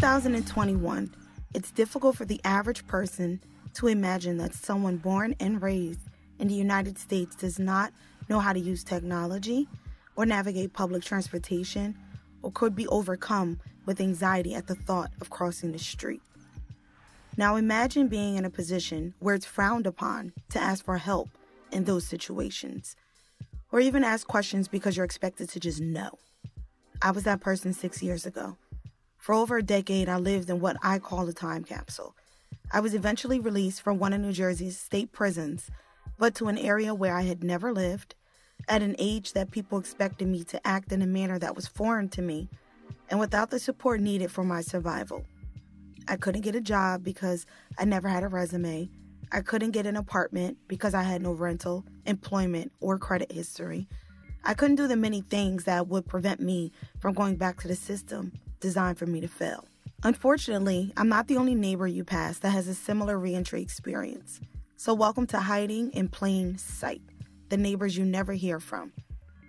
2021, it's difficult for the average person to imagine that someone born and raised in the United States does not know how to use technology or navigate public transportation or could be overcome with anxiety at the thought of crossing the street. Now imagine being in a position where it's frowned upon to ask for help in those situations, or even ask questions because you're expected to just know. I was that person six years ago. For over a decade, I lived in what I call a time capsule. I was eventually released from one of New Jersey's state prisons, but to an area where I had never lived, at an age that people expected me to act in a manner that was foreign to me, and without the support needed for my survival. I couldn't get a job because I never had a resume. I couldn't get an apartment because I had no rental, employment, or credit history. I couldn't do the many things that would prevent me from going back to the system designed for me to fail. Unfortunately, I'm not the only neighbor you pass that has a similar reentry experience. So, welcome to Hiding in Plain Sight, the neighbors you never hear from.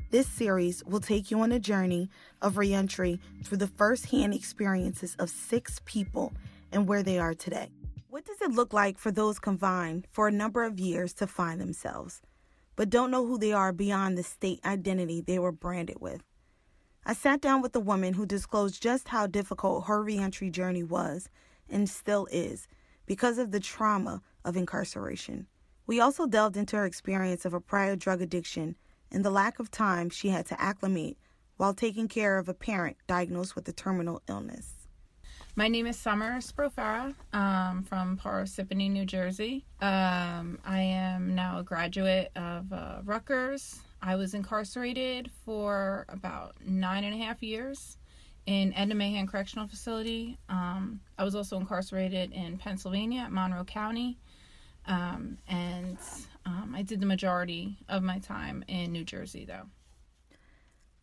This series will take you on a journey of reentry through the firsthand experiences of six people and where they are today. What does it look like for those confined for a number of years to find themselves, but don't know who they are beyond the state identity they were branded with? I sat down with a woman who disclosed just how difficult her reentry journey was and still is because of the trauma of incarceration. We also delved into her experience of a prior drug addiction and the lack of time she had to acclimate while taking care of a parent diagnosed with a terminal illness. My name is Summer Sprofara um, from Parsippany, New Jersey. Um, I am now a graduate of uh, Rutgers. I was incarcerated for about nine and a half years in Edna Mahan Correctional Facility. Um, I was also incarcerated in Pennsylvania at Monroe County. Um, and um, I did the majority of my time in New Jersey, though.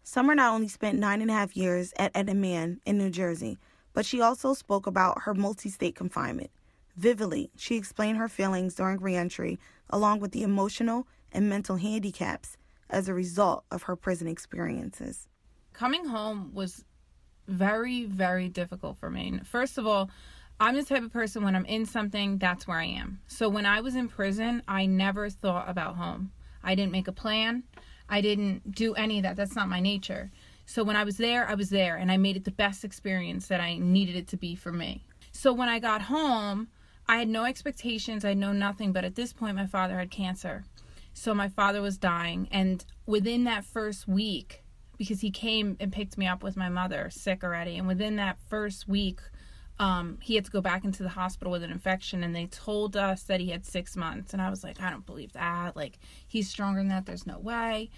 Summer not only spent nine and a half years at Edna Mahan in New Jersey, but she also spoke about her multi state confinement. Vividly, she explained her feelings during reentry, along with the emotional and mental handicaps as a result of her prison experiences. Coming home was very, very difficult for me. First of all, I'm the type of person when I'm in something, that's where I am. So when I was in prison, I never thought about home. I didn't make a plan. I didn't do any of that. That's not my nature. So when I was there, I was there and I made it the best experience that I needed it to be for me. So when I got home, I had no expectations. I know nothing. But at this point, my father had cancer. So my father was dying. And within that first week, because he came and picked me up with my mother, sick already, and within that first week, um, he had to go back into the hospital with an infection and they told us that he had six months and i was like i don't believe that. Like he's stronger than that. There's no way.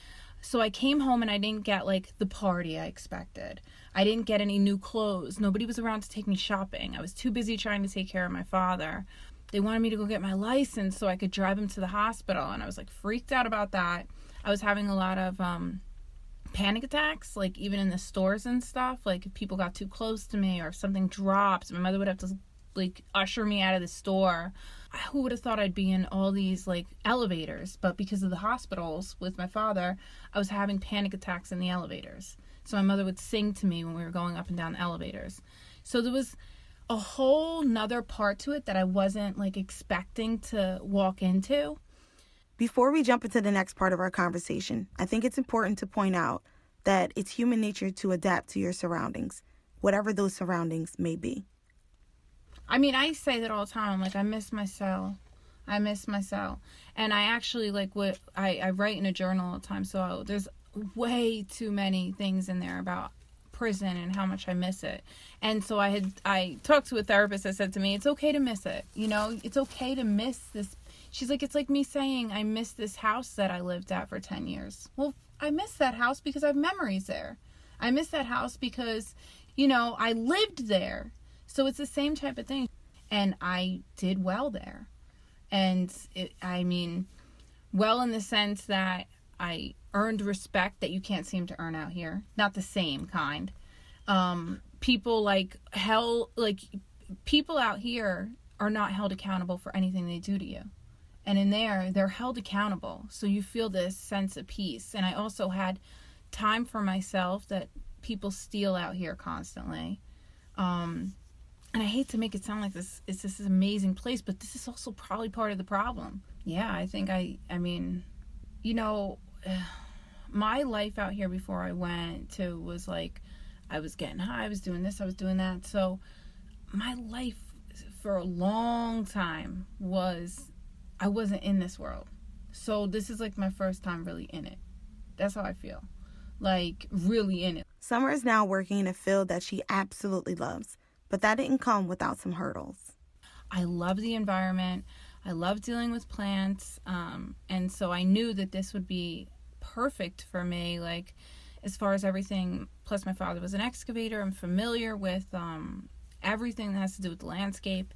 So i came home and i didn't get like the party i expected. I didn't get any new clothes. Nobody was around to take me shopping. I was too busy trying to take care of my father they wanted me to go get my license so i could drive him to the hospital and i was like freaked out about that i was having a lot of um, panic attacks, like even in the stores and stuff. Like if people got too close to me or if something dropped, my mother would have to like usher me out of the store. Who would have thought I'd be in all these like elevators? But because of the hospitals with my father, I was having panic attacks in the elevators. So my mother would sing to me when we were going up and down the elevators. So there was a whole nother part to it that I wasn't like expecting to walk into. Before we jump into the next part of our conversation, I think it's important to point out that it's human nature to adapt to your surroundings, whatever those surroundings may be. I mean, I say that all the time. Like, I miss my cell. I miss my cell. And I actually like what I, I write in a journal all the time. So there's way too many things in there about prison and how much I miss it. And so I had I talked to a therapist that said to me, it's okay to miss it. You know, it's okay to miss this She's like, it's like me saying I miss this house that I lived at for 10 years. Well, I miss that house because I have memories there. I miss that house because, you know, I lived there. So it's the same type of thing. And I did well there. And it, I mean, well in the sense that I earned respect that you can't seem to earn out here. Not the same kind. Um, people like hell, like people out here are not held accountable for anything they do to you and in there they're held accountable so you feel this sense of peace and i also had time for myself that people steal out here constantly um, and I hate to make it sound like this it's this amazing place, but this is also probably part of the problem. Yeah, I think I I mean, you know, my life out here before I went to was like I was getting high, I was doing this, I was doing that. So my life for a long time was I wasn't in this world. So this is like my first time really in it. That's how I feel. Like really in it. Summer is now working in a field that she absolutely loves, but that didn't come without some hurdles. I love the environment. I love dealing with plants. Um, and so I knew that this would be perfect for me. Like, as far as everything, plus my father was an excavator. I'm familiar with um, everything that has to do with the landscape.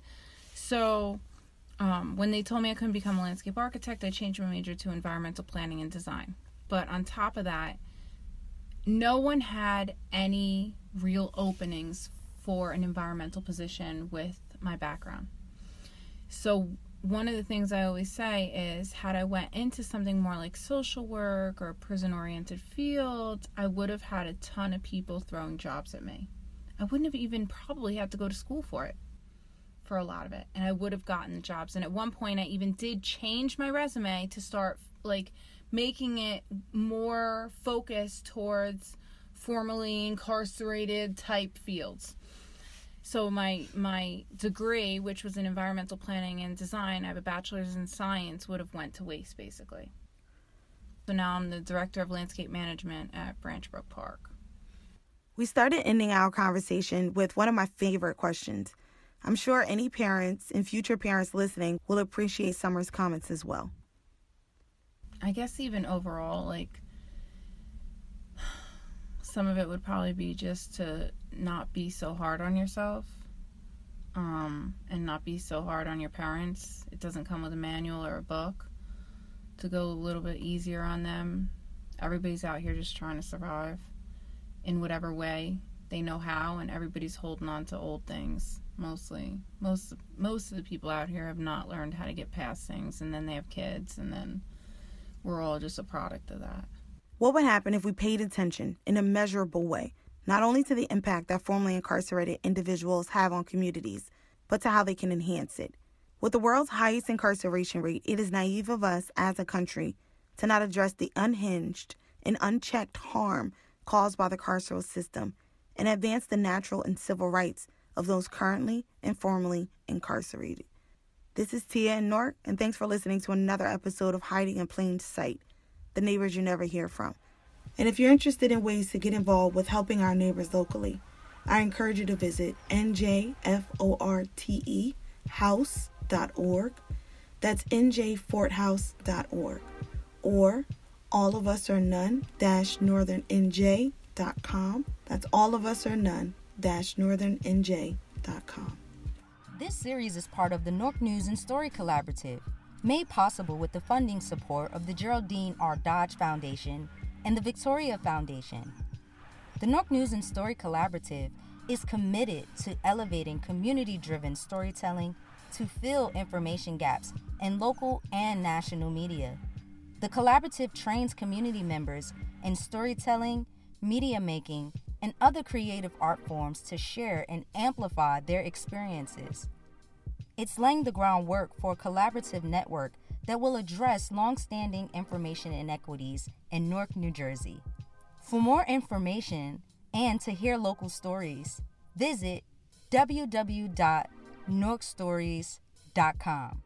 So, um, when they told me I couldn't become a landscape architect, I changed my major to environmental planning and design. But on top of that, no one had any real openings for an environmental position with my background. So one of the things I always say is had I went into something more like social work or prison oriented field, I would have had a ton of people throwing jobs at me. I wouldn't have even probably had to go to school for it for a lot of it and I would have gotten the jobs. And at one point I even did change my resume to start like making it more focused towards formerly incarcerated type fields. So my my degree, which was in environmental planning and design, I have a bachelor's in science, would have went to waste basically. So now I'm the director of landscape management at Branch Brook Park. We started ending our conversation with one of my favorite questions. I'm sure any parents and future parents listening will appreciate Summer's comments as well. I guess even overall, like some of it would probably be just to not be so hard on yourself um, and not be so hard on your parents. It doesn't come with a manual or a book. To go a little bit easier on them. Everybody's out here just trying to survive in whatever way they know how, and everybody's holding on to old things mostly. Most most of the people out here have not learned how to get past things, and then they have kids, and then we're all just a product of that. What would happen if we paid attention in a measurable way, not only to the impact that formerly incarcerated individuals have on communities, but to how they can enhance it? With the world's highest incarceration rate, it is naive of us as a country to not address the unhinged and unchecked harm caused by the carceral system and advance the natural and civil rights of those currently and formerly incarcerated. This is Tia and Nork, and thanks for listening to another episode of Hiding in Plain Sight, the neighbors you never hear from. And if you're interested in ways to get involved with helping our neighbors locally, I encourage you to visit njfortehouse.org. That's njforthouse.org. Or all of us or none northernnj.com. That's all of us or none northernnj.com. This series is part of the Newark News and Story Collaborative, made possible with the funding support of the Geraldine R. Dodge Foundation and the Victoria Foundation. The Newark News and Story Collaborative is committed to elevating community driven storytelling to fill information gaps in local and national media. The collaborative trains community members in storytelling, media making, and other creative art forms to share and amplify their experiences. It's laying the groundwork for a collaborative network that will address longstanding information inequities in Newark, New Jersey. For more information and to hear local stories, visit www.newarkstories.com.